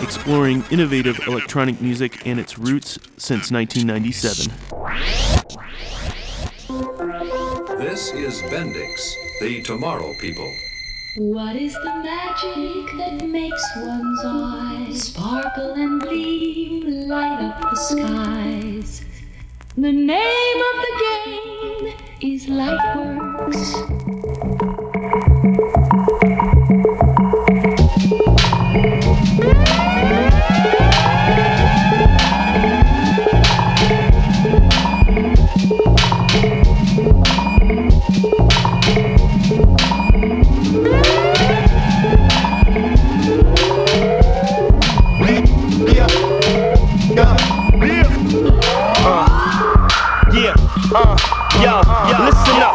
Exploring innovative electronic music and its roots since 1997. This is Bendix, the Tomorrow People. What is the magic that makes one's eyes sparkle and gleam, light up the skies? The name of the game is Lightworks. Listen up.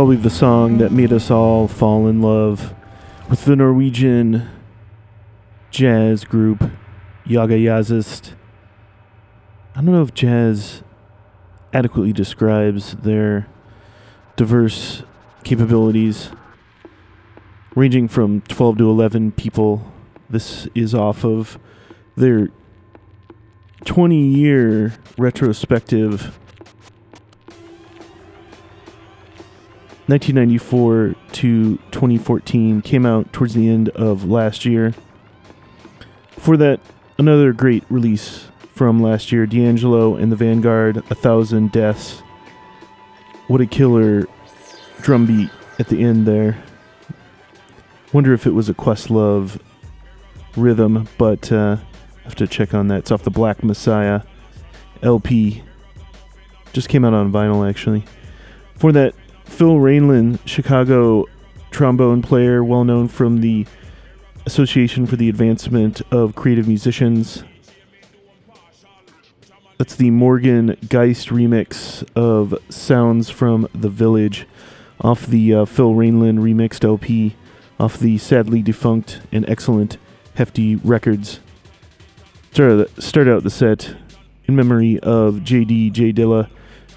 Probably the song that made us all fall in love with the Norwegian jazz group Jaga Jazzist. I don't know if jazz adequately describes their diverse capabilities, ranging from 12 to 11 people. This is off of their 20 year retrospective 1994 to 2014 came out towards the end of last year. For that, another great release from last year D'Angelo and the Vanguard, A Thousand Deaths. What a killer drum beat at the end there. Wonder if it was a Questlove rhythm, but uh, I have to check on that. It's off the Black Messiah LP. Just came out on vinyl, actually. For that, Phil Ranelin, Chicago trombone player, well known from the Association for the Advancement of Creative Musicians. That's the Morgan Geist remix of Sounds from the Village off the uh, Phil Ranelin remixed LP off the sadly defunct and excellent Hefty Records. Start, start out the set in memory of J.D. J. Dilla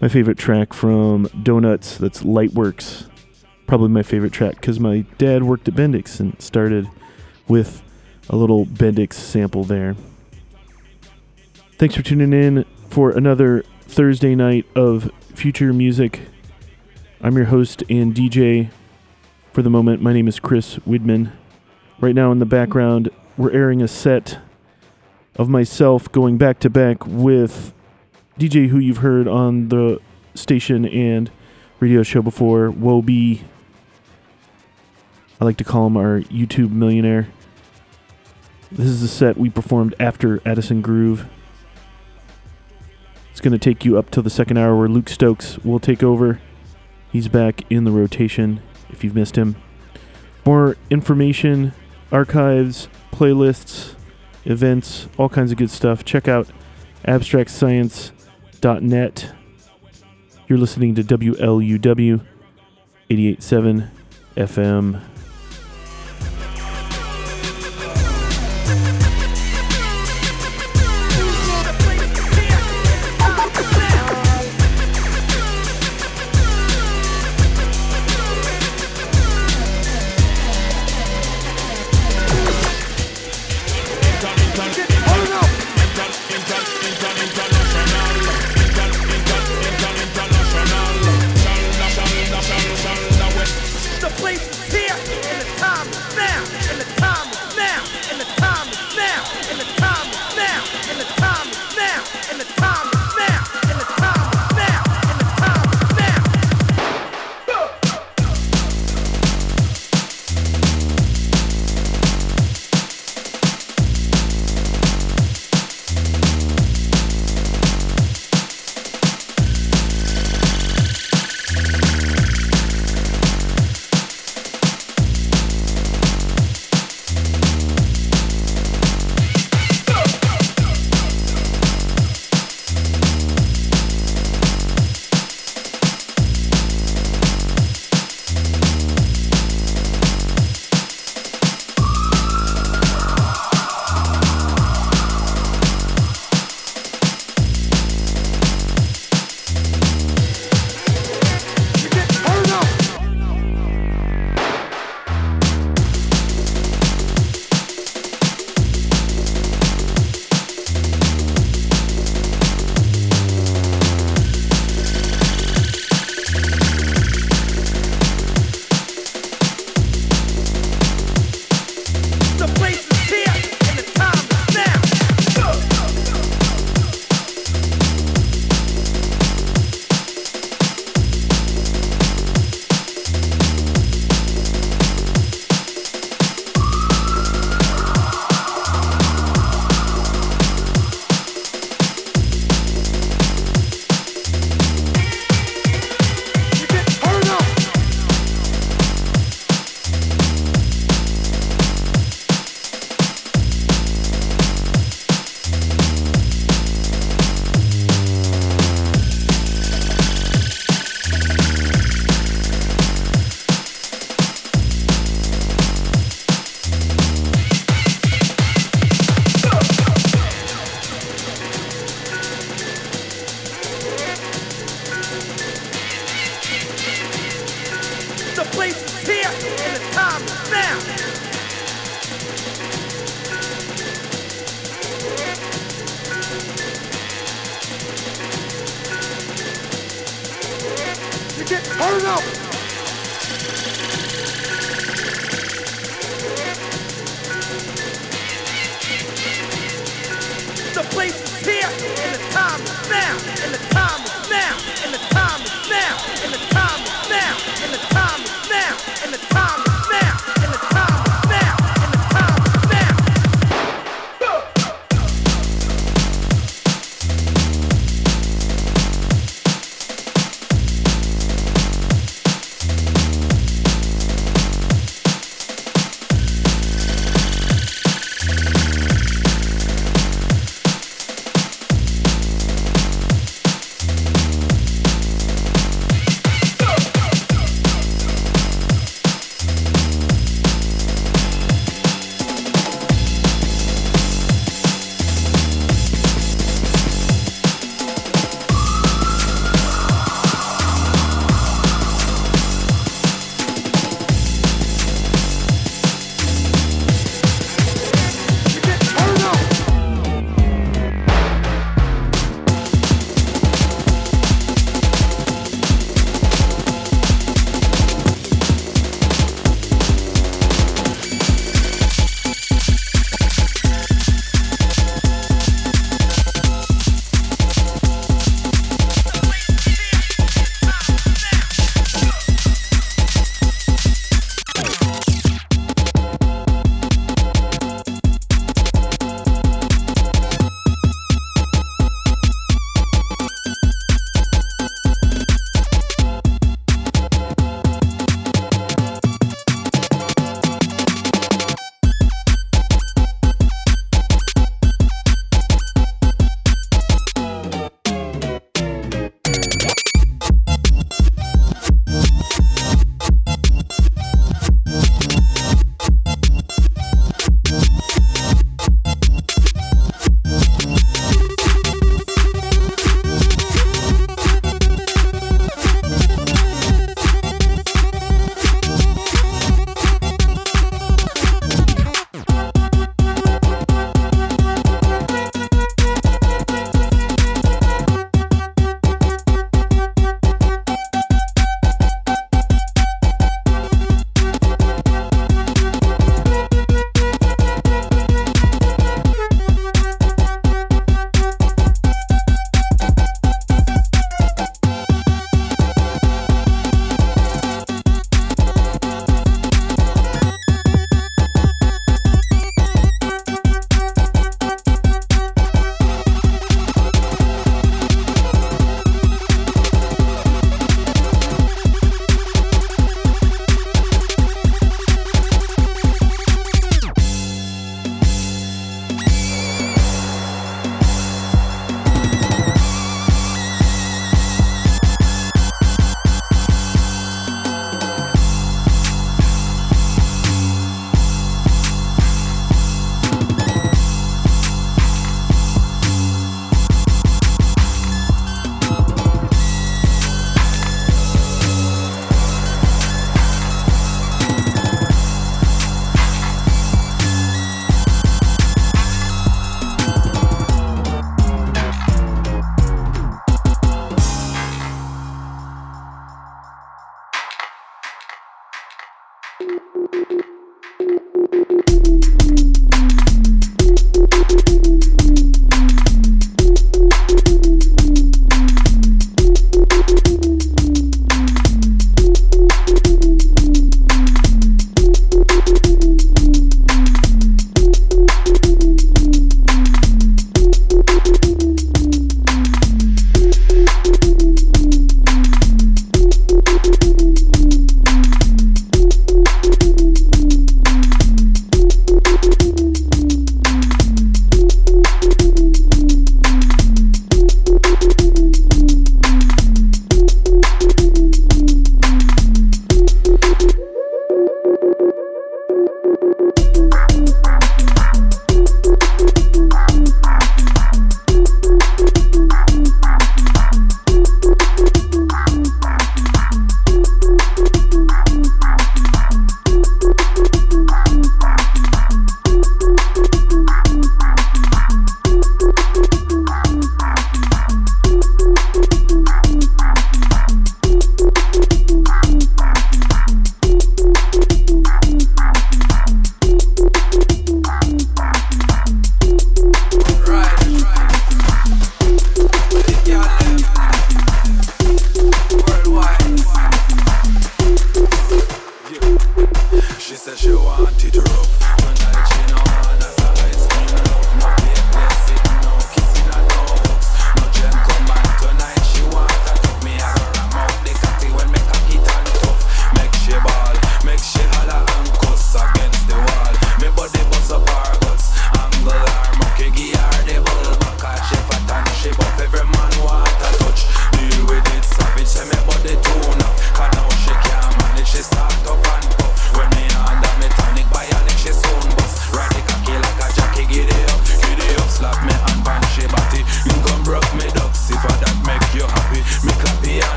my favorite track from Donuts. That's Lightworks. Probably my favorite track because my dad worked at Bendix and started with a little Bendix sample there. Thanks for tuning in for another Thursday night of future music. I'm your host and DJ for the moment. My name is Chris Widman. Right now in the background, we're airing a set of myself going back to back with DJ who you've heard on the station and radio show before, Whoa-B. I like to call him our YouTube millionaire. This is the set we performed after Addison Groove. It's going to take you up till the second hour where Luke Stokes will take over. He's back in the rotation if you've missed him. More information, archives, playlists, events, all kinds of good stuff. Check out Abstract Science net. You're listening to WLUW 887 FM.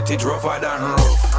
get it rougher than rough.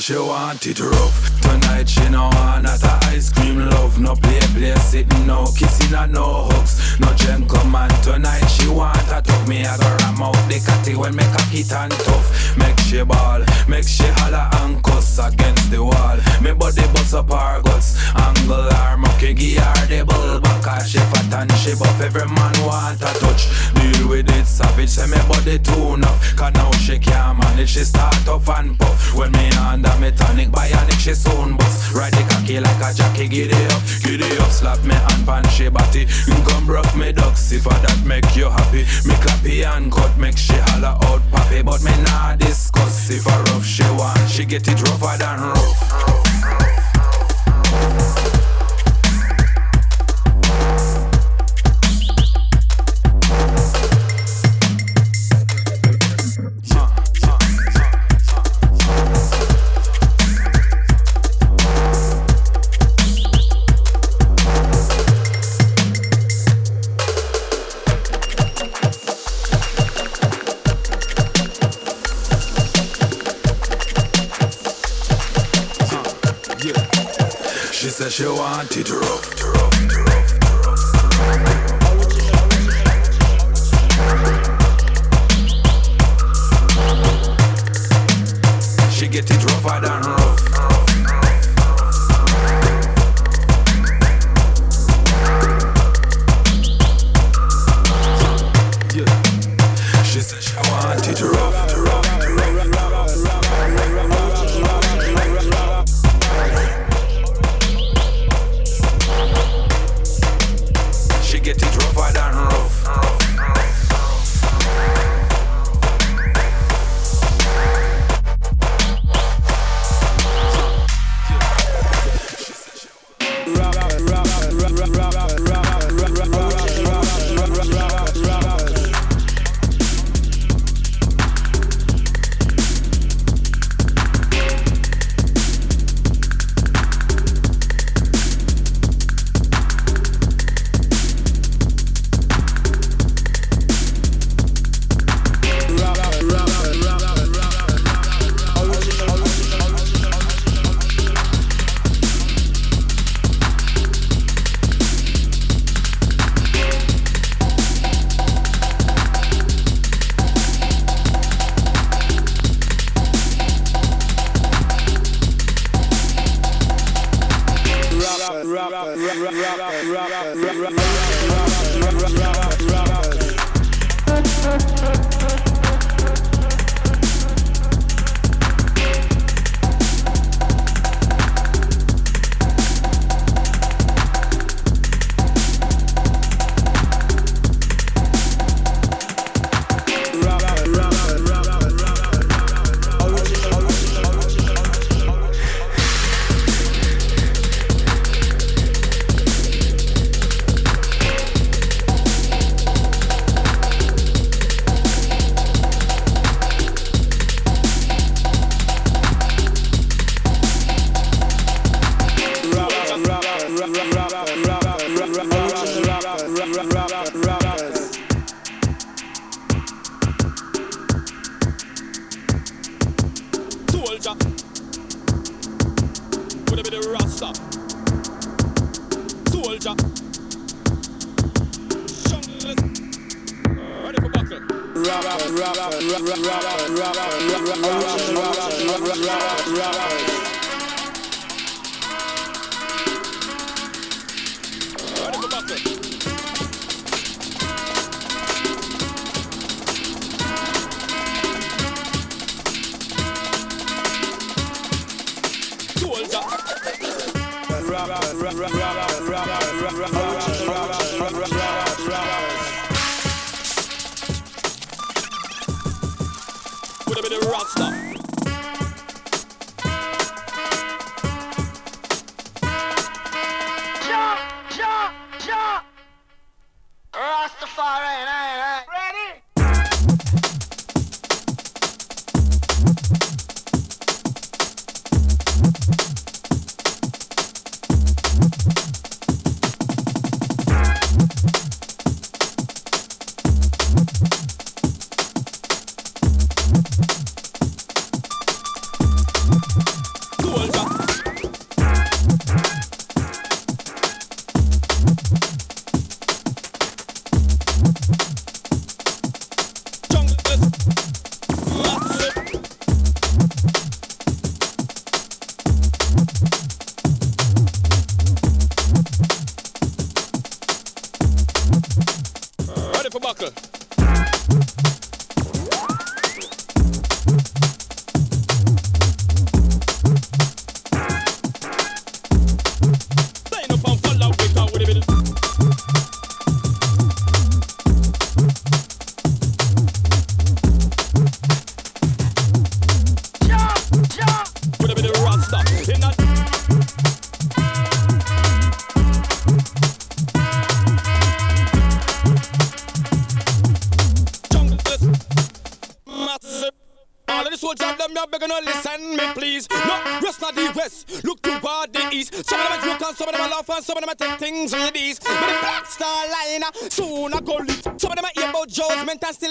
She want it rough. Tonight she no want not a ice cream love. No play play sitting no kissing and no hugs. No gem gentleman tonight she want a talk me I go ram out the catty when me cock it and. Make she ball, make she holler and cuss against the wall. Me body bust up her guts, angle her give her the bull back. She fat and she buff, every man want a touch. Deal with it savage, say me body tune up. Cause now she can't manage, she start off and puff. When me under me tonic, bionic she soon bust. Ride the cocky like a jockey, giddy up, giddy up. Slap me and pan she body. Come broke me ducks, if I that make you happy. Me clappy and cut, make she holler out pappy. But me nah discuss if a rough she want. She get it rougher than rough. She it rough,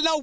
low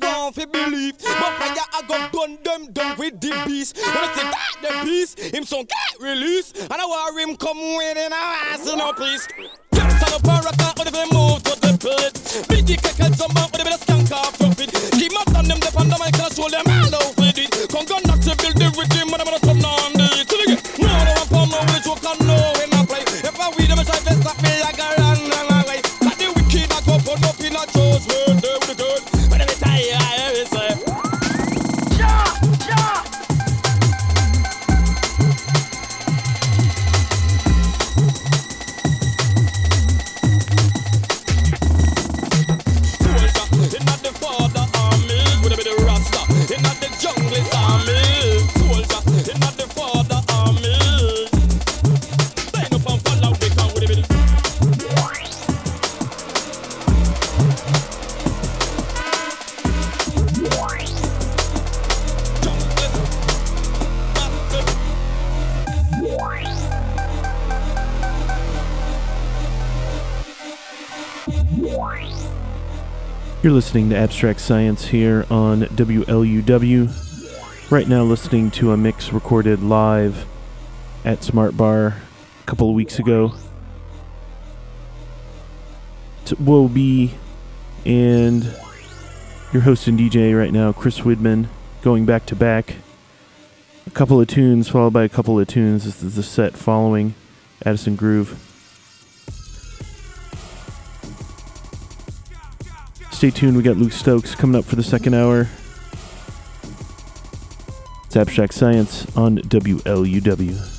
listening to Abstract Science here on WLUW. Right now, listening to a mix recorded live at Smart Bar a couple of weeks ago. T- Whoa-B and your host and DJ right now, Chris Widman, going back to back. A couple of tunes followed by a couple of tunes. This is the set following Addison Groove. Stay tuned, we got Luke Stokes coming up for the second hour. It's Abstract Science on WLUW.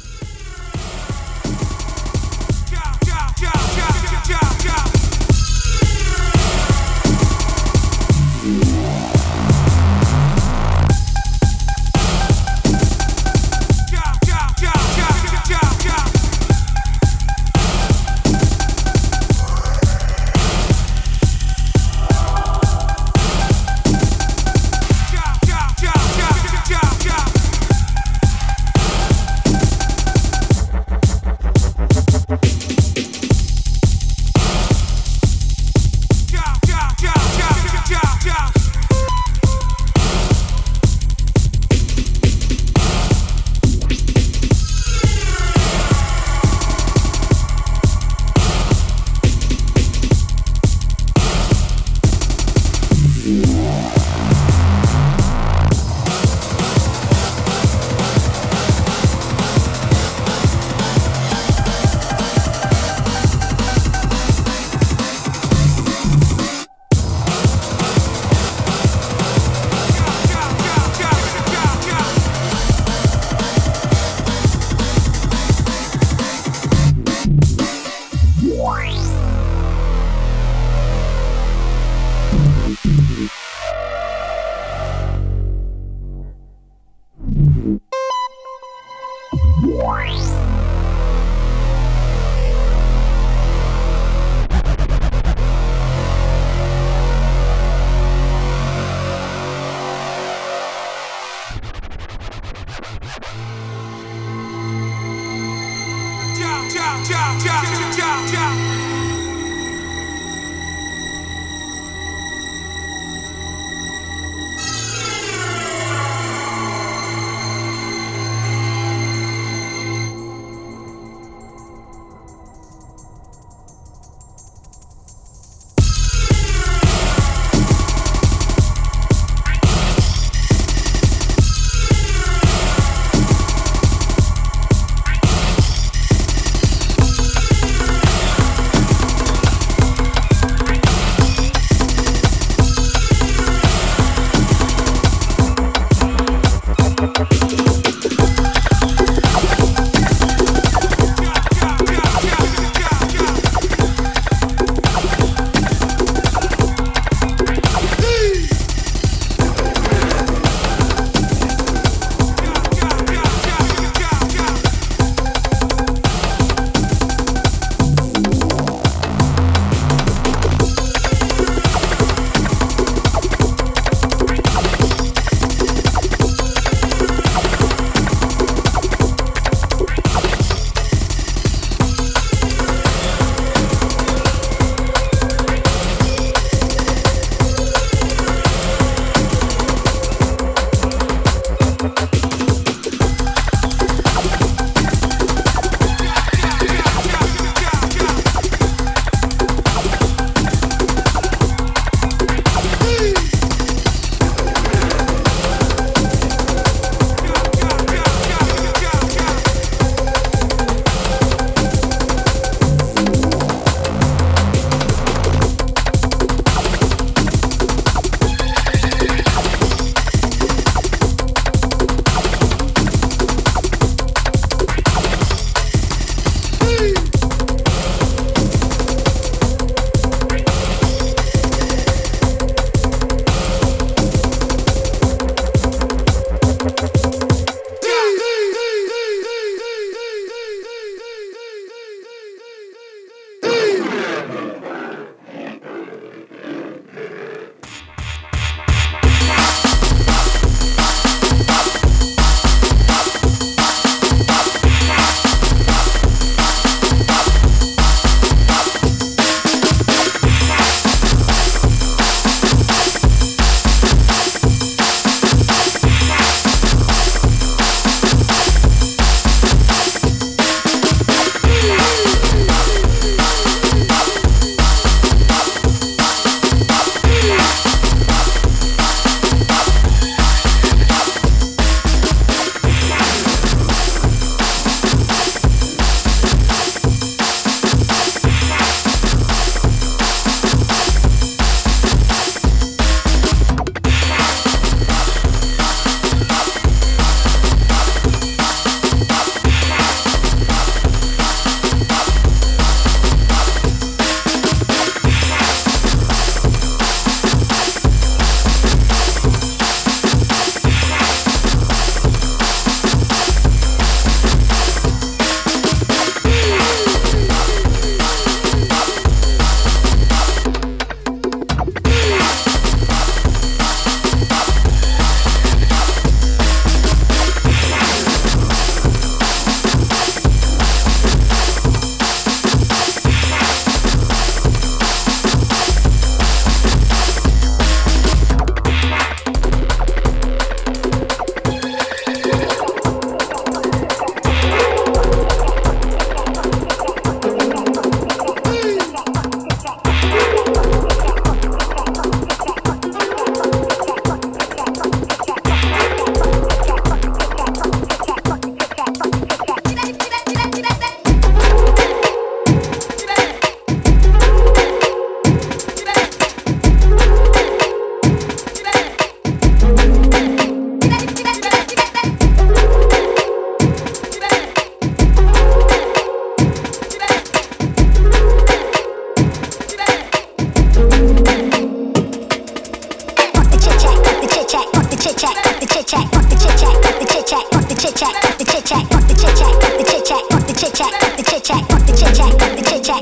chit chat, fuck the chit chat, fuck the chit chat, fuck the chit chat, fuck the chit chat, fuck the chit chat, fuck the chit chat, fuck the chit chat, fuck the chit chat, fuck the chit chat, fuck the chit chat, fuck the chit chat.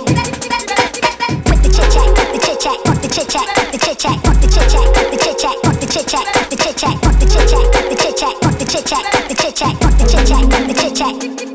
Fuck the chit chat, fuck the chit chat, fuck the chit chat, fuck the chit chat, fuck the chit chat, fuck the chit chat, fuck the chit chat, fuck the chit chat, fuck the chit chat, fuck the chit chat, fuck the chit chat, fuck the chit chat, fuck the chit chat, fuck the chit chat, fuck the chit chat.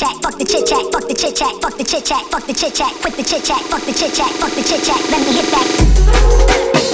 chat, fuck the chit chat, fuck the chit chat, fuck the chit chat, fuck the chit chat, quit the chit chat, fuck the chit chat, fuck the chit chat, let me hit back.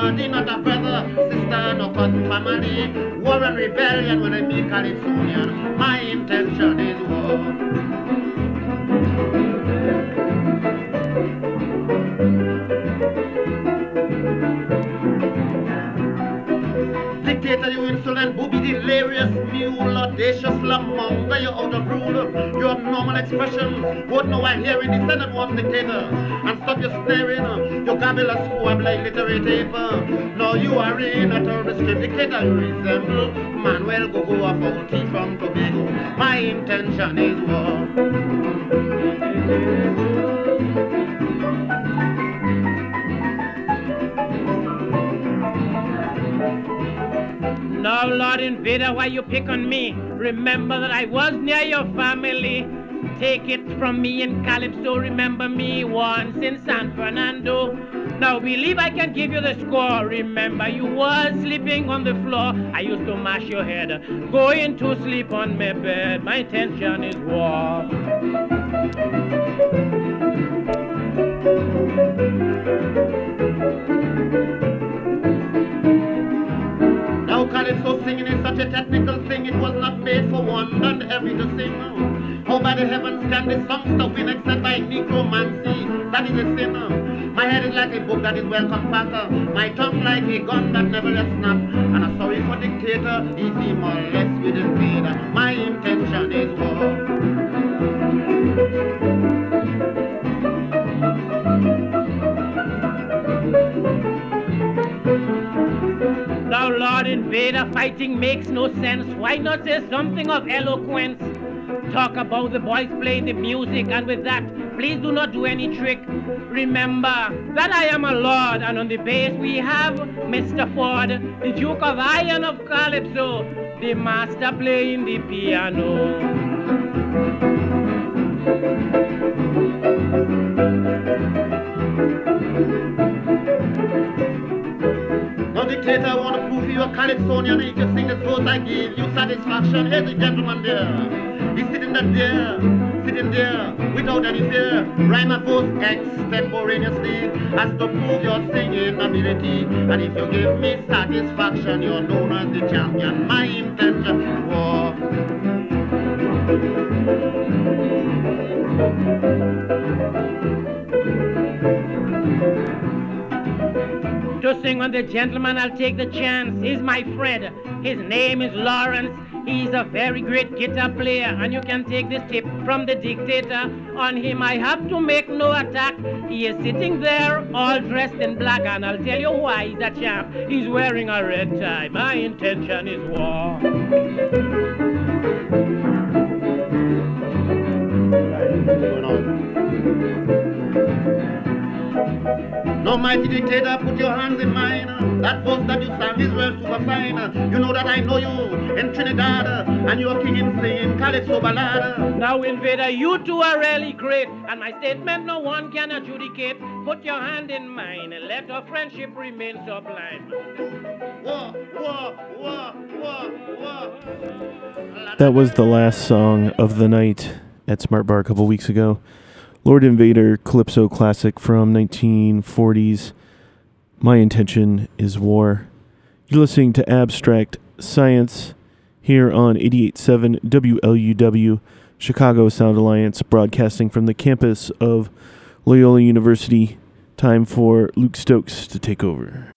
Nobody, not a brother, sister, no cousin, family. War and rebellion when I meet Calypsonian. My intention you insolent booby, delirious mule, audacious lamonger, you're out of rule. Your normal expression would know I hear in the Senate one dictator. And stop your staring, your squab like literary paper. No, you are in a terrorist dictator, you resemble Manuel Gogo, a faulty from Tobago. My intention is war. Lord Invader, why you pick on me? Remember that I was near your family. Take it from me in Calypso, remember me once in San Fernando. Now believe I can give you the score. Remember you was sleeping on the floor. I used to mash your head, going to sleep on my bed. My intention is war. Singing is such a technical thing, it was not made for one and every to sing. How by the heavens can this song stop in except by necromancy? That is a sin. My head is like a book that is well compacted. My tongue like a gun that never lets snap. And I'm sorry for dictator if he molests with his invader. My intention is war. Invader, fighting makes no sense. Why not say something of eloquence? Talk about the boys playing the music, and with that, please do not do any trick. Remember that I am a lord, and on the bass we have Mr. Ford, the Duke of Iron of Calypso, the master playing the piano. dictator, I want to prove you a Calypsonian. If you sing the verse I give you satisfaction. The gentleman there. He's sitting there, sitting there, without any fear. Rhyme a verse extemporaneously as to prove your singing ability. And if you give me satisfaction, you're known as the champion. My intention war. On the gentleman, I'll take the chance. He's my friend. His name is Lawrence. He's a very great guitar player, and you can take this tip from the dictator. On him, I have to make no attack. He is sitting there, all dressed in black, and I'll tell you why he's a champ. He's wearing a red tie. My intention is war. No mighty dictator, put your hands in mine. That voice that you sang is real super fine. You know that I know you in Trinidad, and you're king in singing calypso ballad. Now, invader, you two are really great, and my statement no one can adjudicate. Put your hand in mine, and let our friendship remain sublime. Whoa, whoa, whoa, whoa, whoa. That was the last song of the night at Smart Bar a couple weeks ago. Lord Invader Calypso classic from 1940s. My intention is war. You're listening to Abstract Science here on 88.7 WLUW, Chicago Sound Alliance, broadcasting from the campus of Loyola University. Time for Luke Stokes to take over.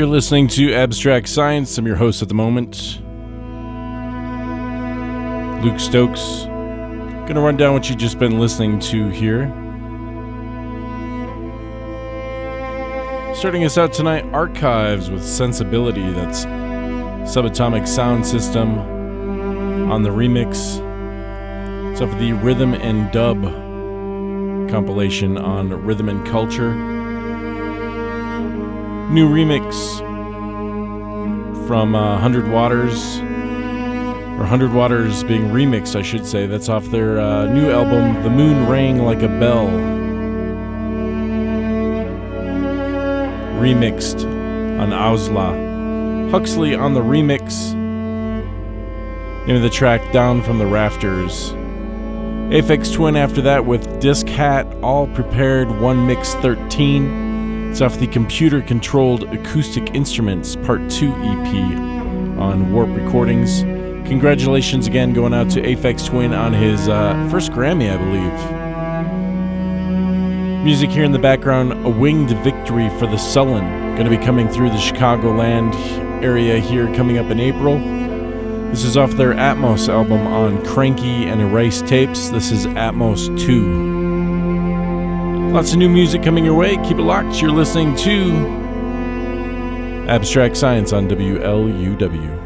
You're listening to Abstract Science. I'm your host at the moment, Luke Stokes. Gonna run down what you've just been listening to here. Starting us out tonight, Archives with Sensibility. That's Subatomic Sound System on the remix. It's off of the Rhythm and Dub compilation on Rhythm and Culture new remix from uh, Hundred Waters, or Hundred Waters being remixed, I should say. That's off their uh, new album, The Moon Rang Like a Bell. Remixed on OWSLA. Huxley on the remix. Into the track Down from the Rafters. Aphex Twin after that with Disc Hat, All Prepared, One Mix 13. It's off the Computer Controlled Acoustic Instruments Part 2 EP on Warp Recordings. Congratulations again going out to Aphex Twin on his uh, first Grammy, I believe. Music here in the background, A Winged Victory for the Sullen, going to be coming through the Chicagoland area here coming up in April. This is off their Atmos album on Kranky and Erased Tapes. This is Atmos 2. Lots of new music coming your way. Keep it locked. You're listening to Abstract Science on WLUW.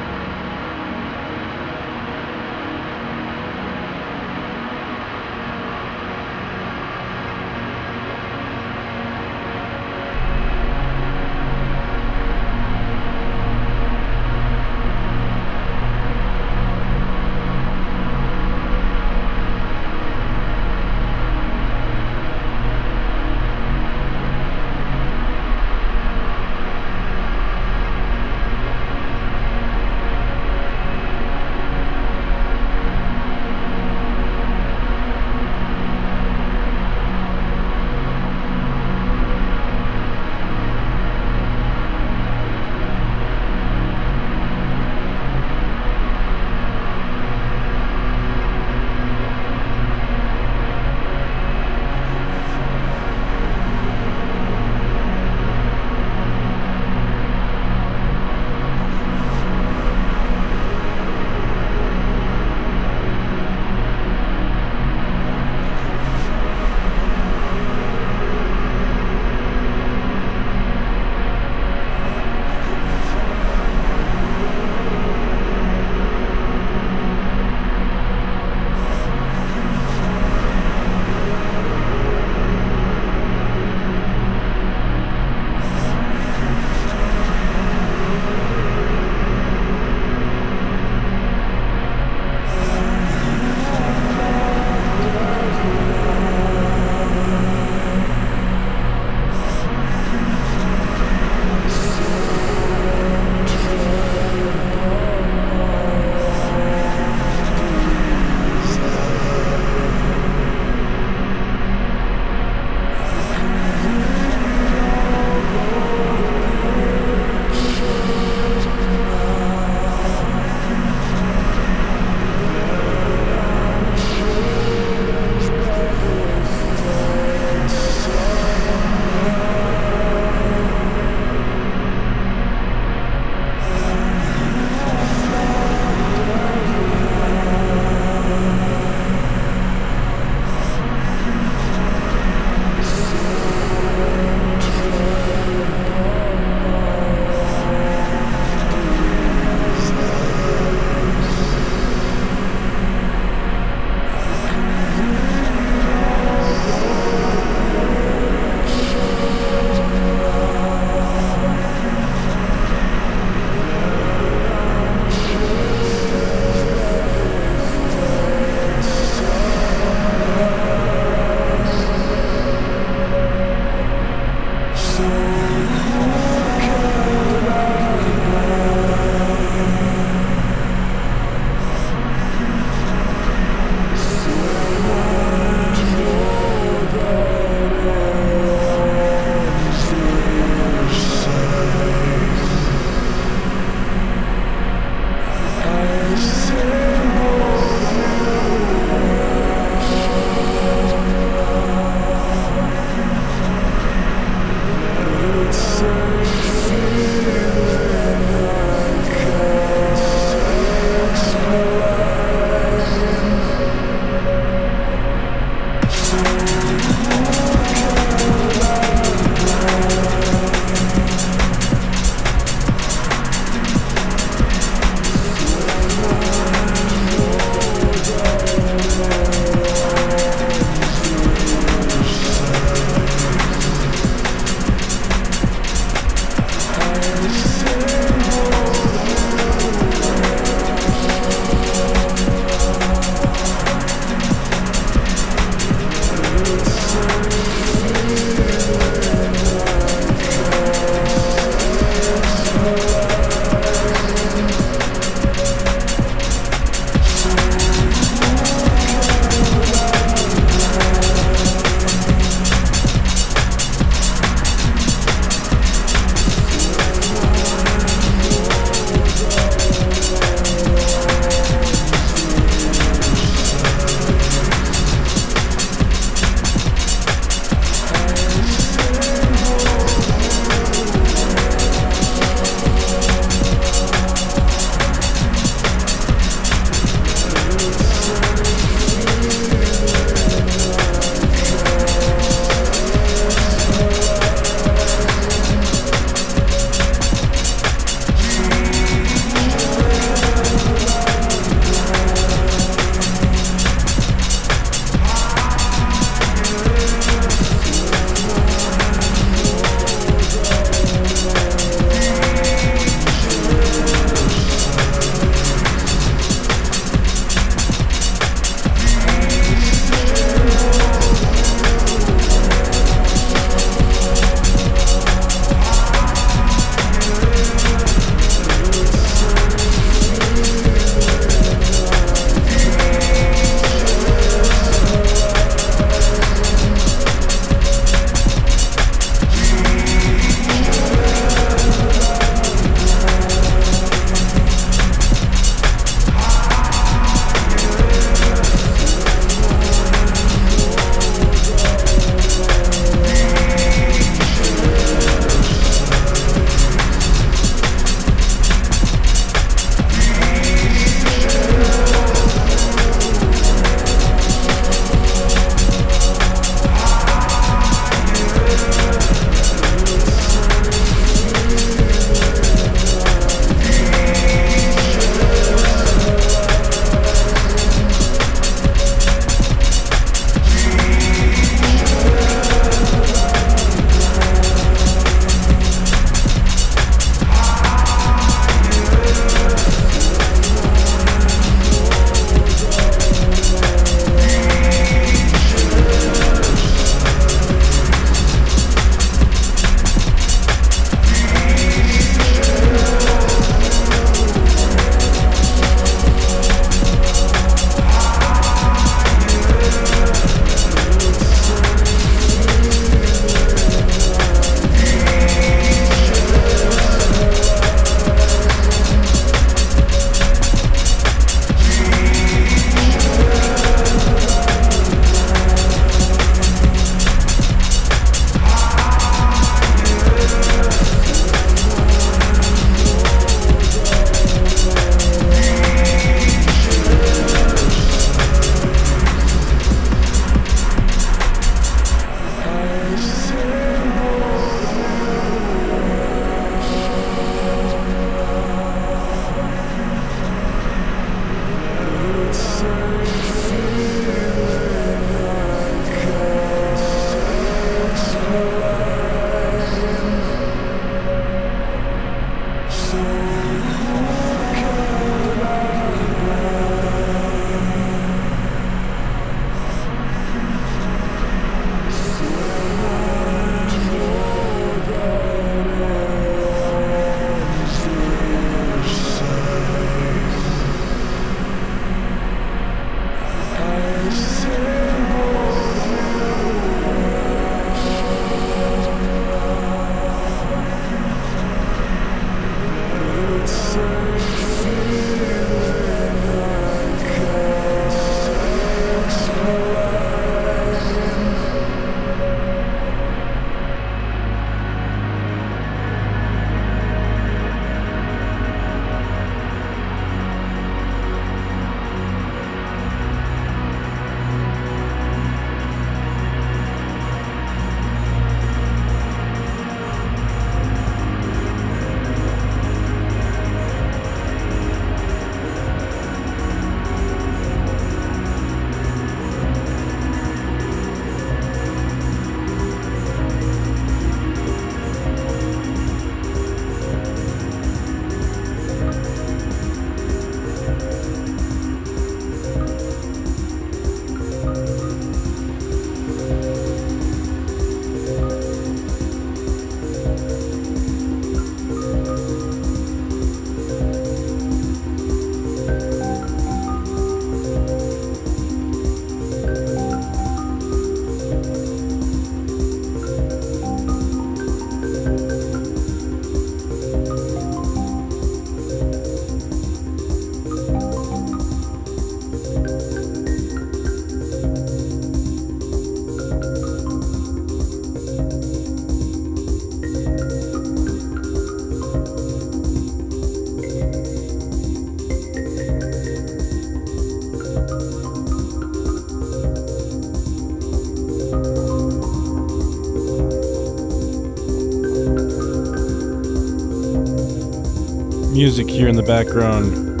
Music here in the background.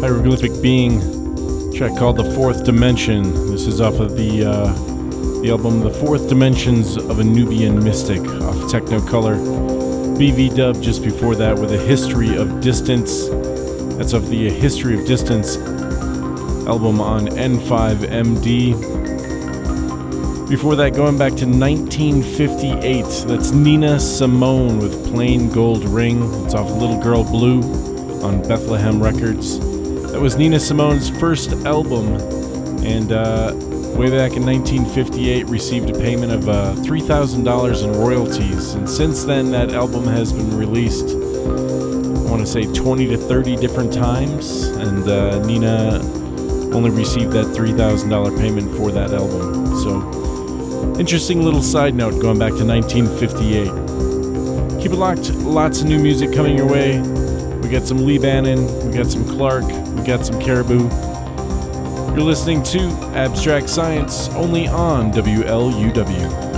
Hieroglyphic Being, track called The Fourth Dimension. This is off of the uh, the album The Fourth Dimensions of a Nubian Mystic off Technocolor. BV Dub just before that with a History of Distance. That's of the History of Distance album on N5MD. Before that, going back to 1958, that's Nina Simone with Plain Gold Ring. It's off Little Girl Blue on Bethlehem Records. That was Nina Simone's first album, and uh, way back in 1958, received a payment of uh, $3,000 in royalties. And since then, that album has been released, I want to say 20 to 30 different times, and uh, Nina only received that $3,000 payment for that album. So, Interesting little side note going back to 1958. Keep it locked, lots of new music coming your way. We got some Lee Bannon, we got some Clark, we got some Caribou. You're listening to Abstract Science only on WLUW.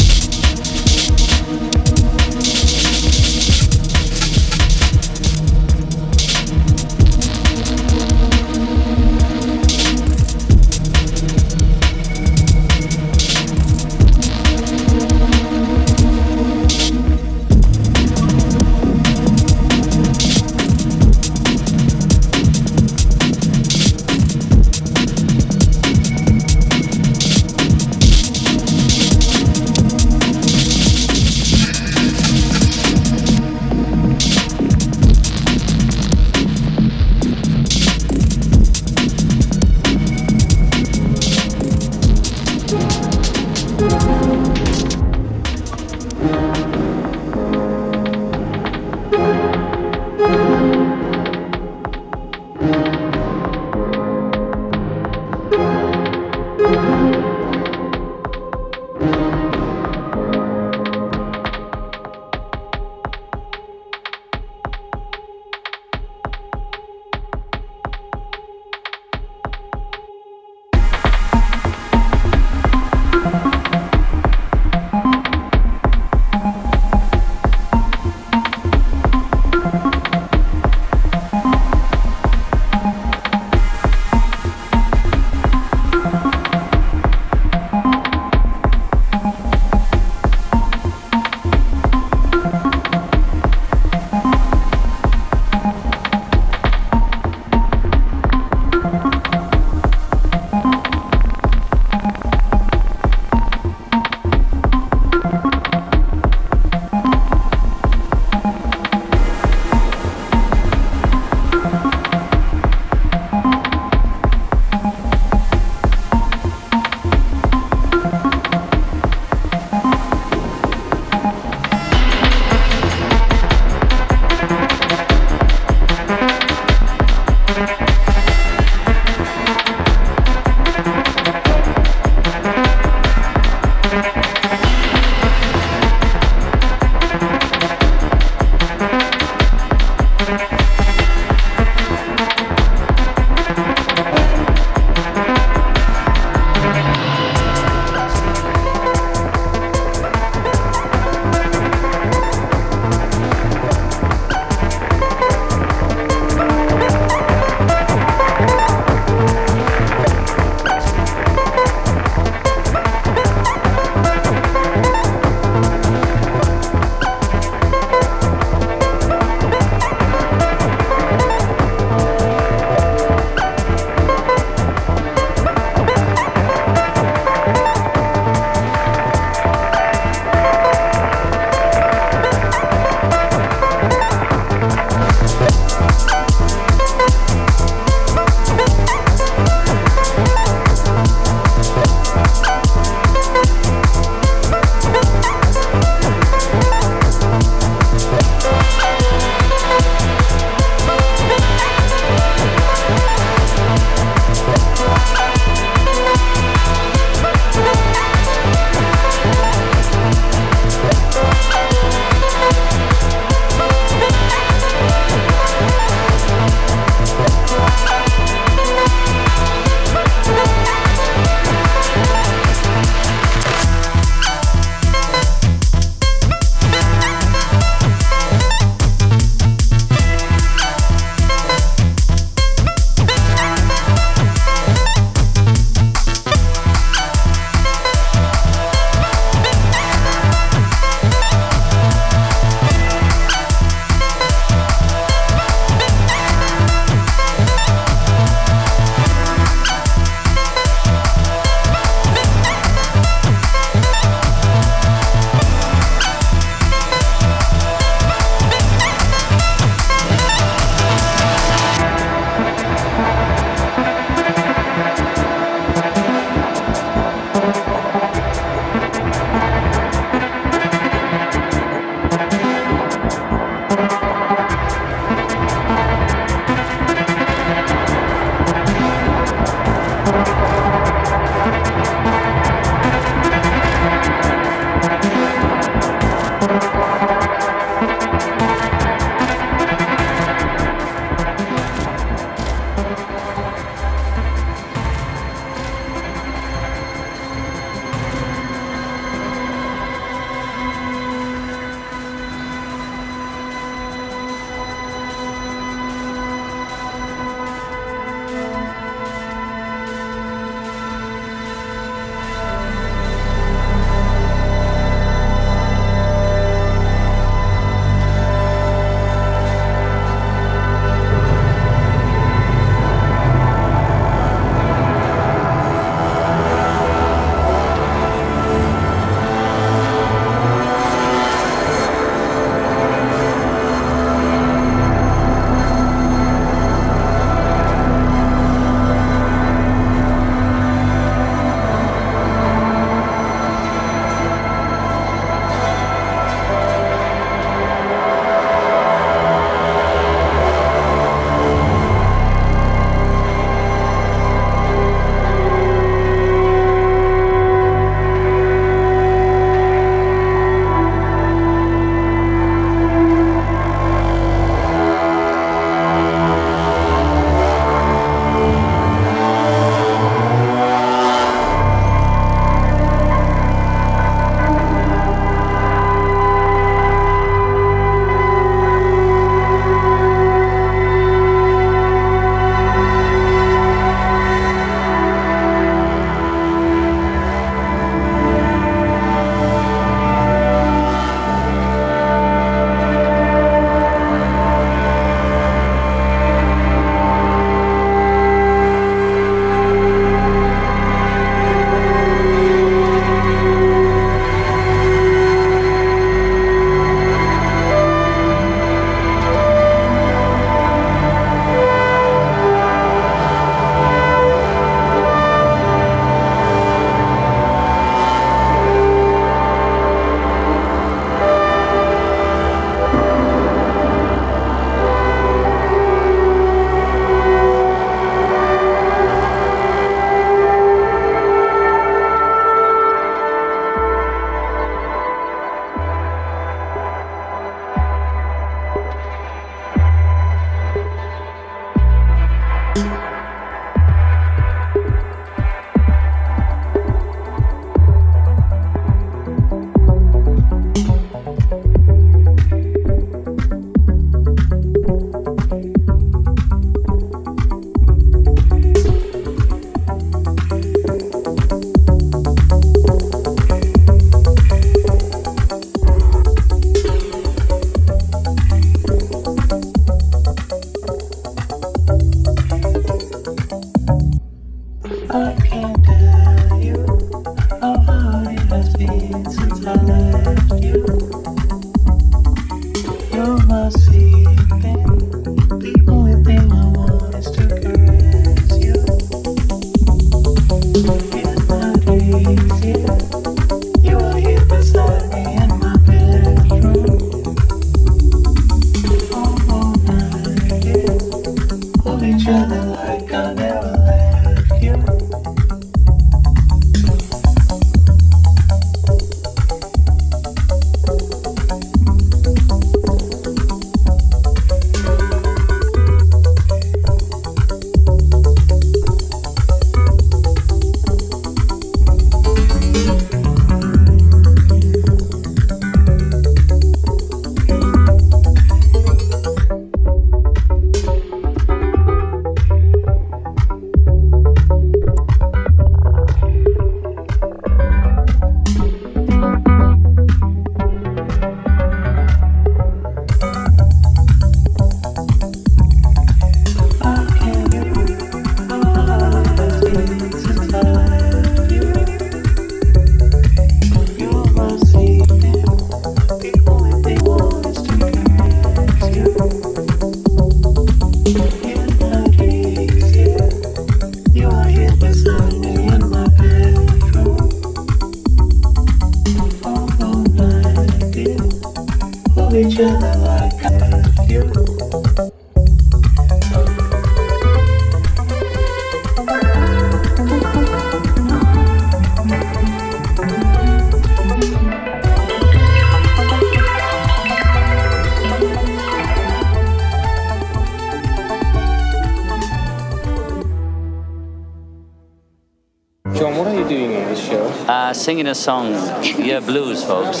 Singing a song. You're blues, folks.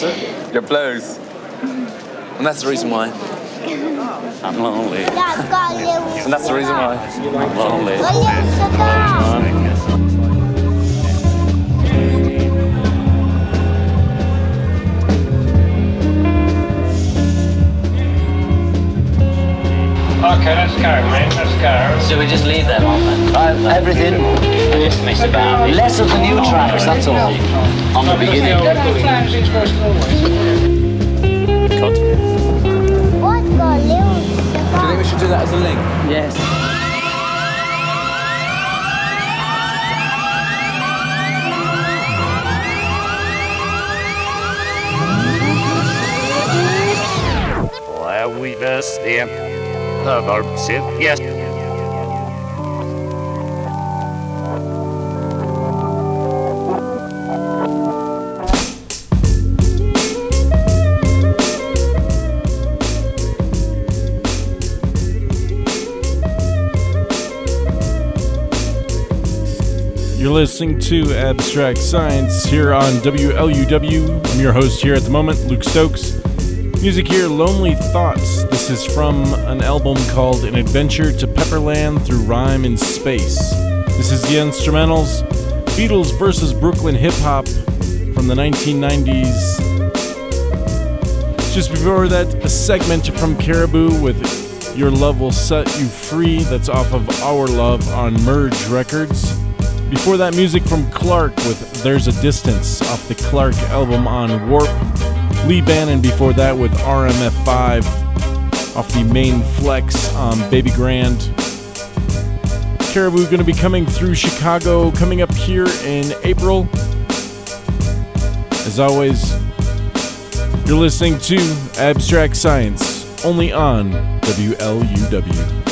You're blues. And that's the reason why. I'm lonely. And that's the reason why. I'm lonely. Okay, let's go, mate. Let's go. So we just leave them on then? Uh, everything. I just mess. Less of the new tracks, that's all. On the beginning. Cut. Do you think we should do that as a link? Yes. Why we best the of our yes. Listening to Abstract Science here on WLUW. I'm your host here at the moment, Luke Stokes. Music here, Lonely Thoughts. This is from an album called An Adventure to Pepperland Through Rhyme and Space. This is the instrumentals Beatles versus Brooklyn Hip Hop from the 1990s. Just before that, a segment from Caribou with Your Love Will Set You Free. That's off of Our Love on Merge Records. Before that, music from Clark with There's a Distance off the Clark album on Warp. Lee Bannon before that with RMF5 off the main flex on Baby Grand. Caribou going to be coming through Chicago coming up here in April. As always, you're listening to Abstract Science only on WLUW.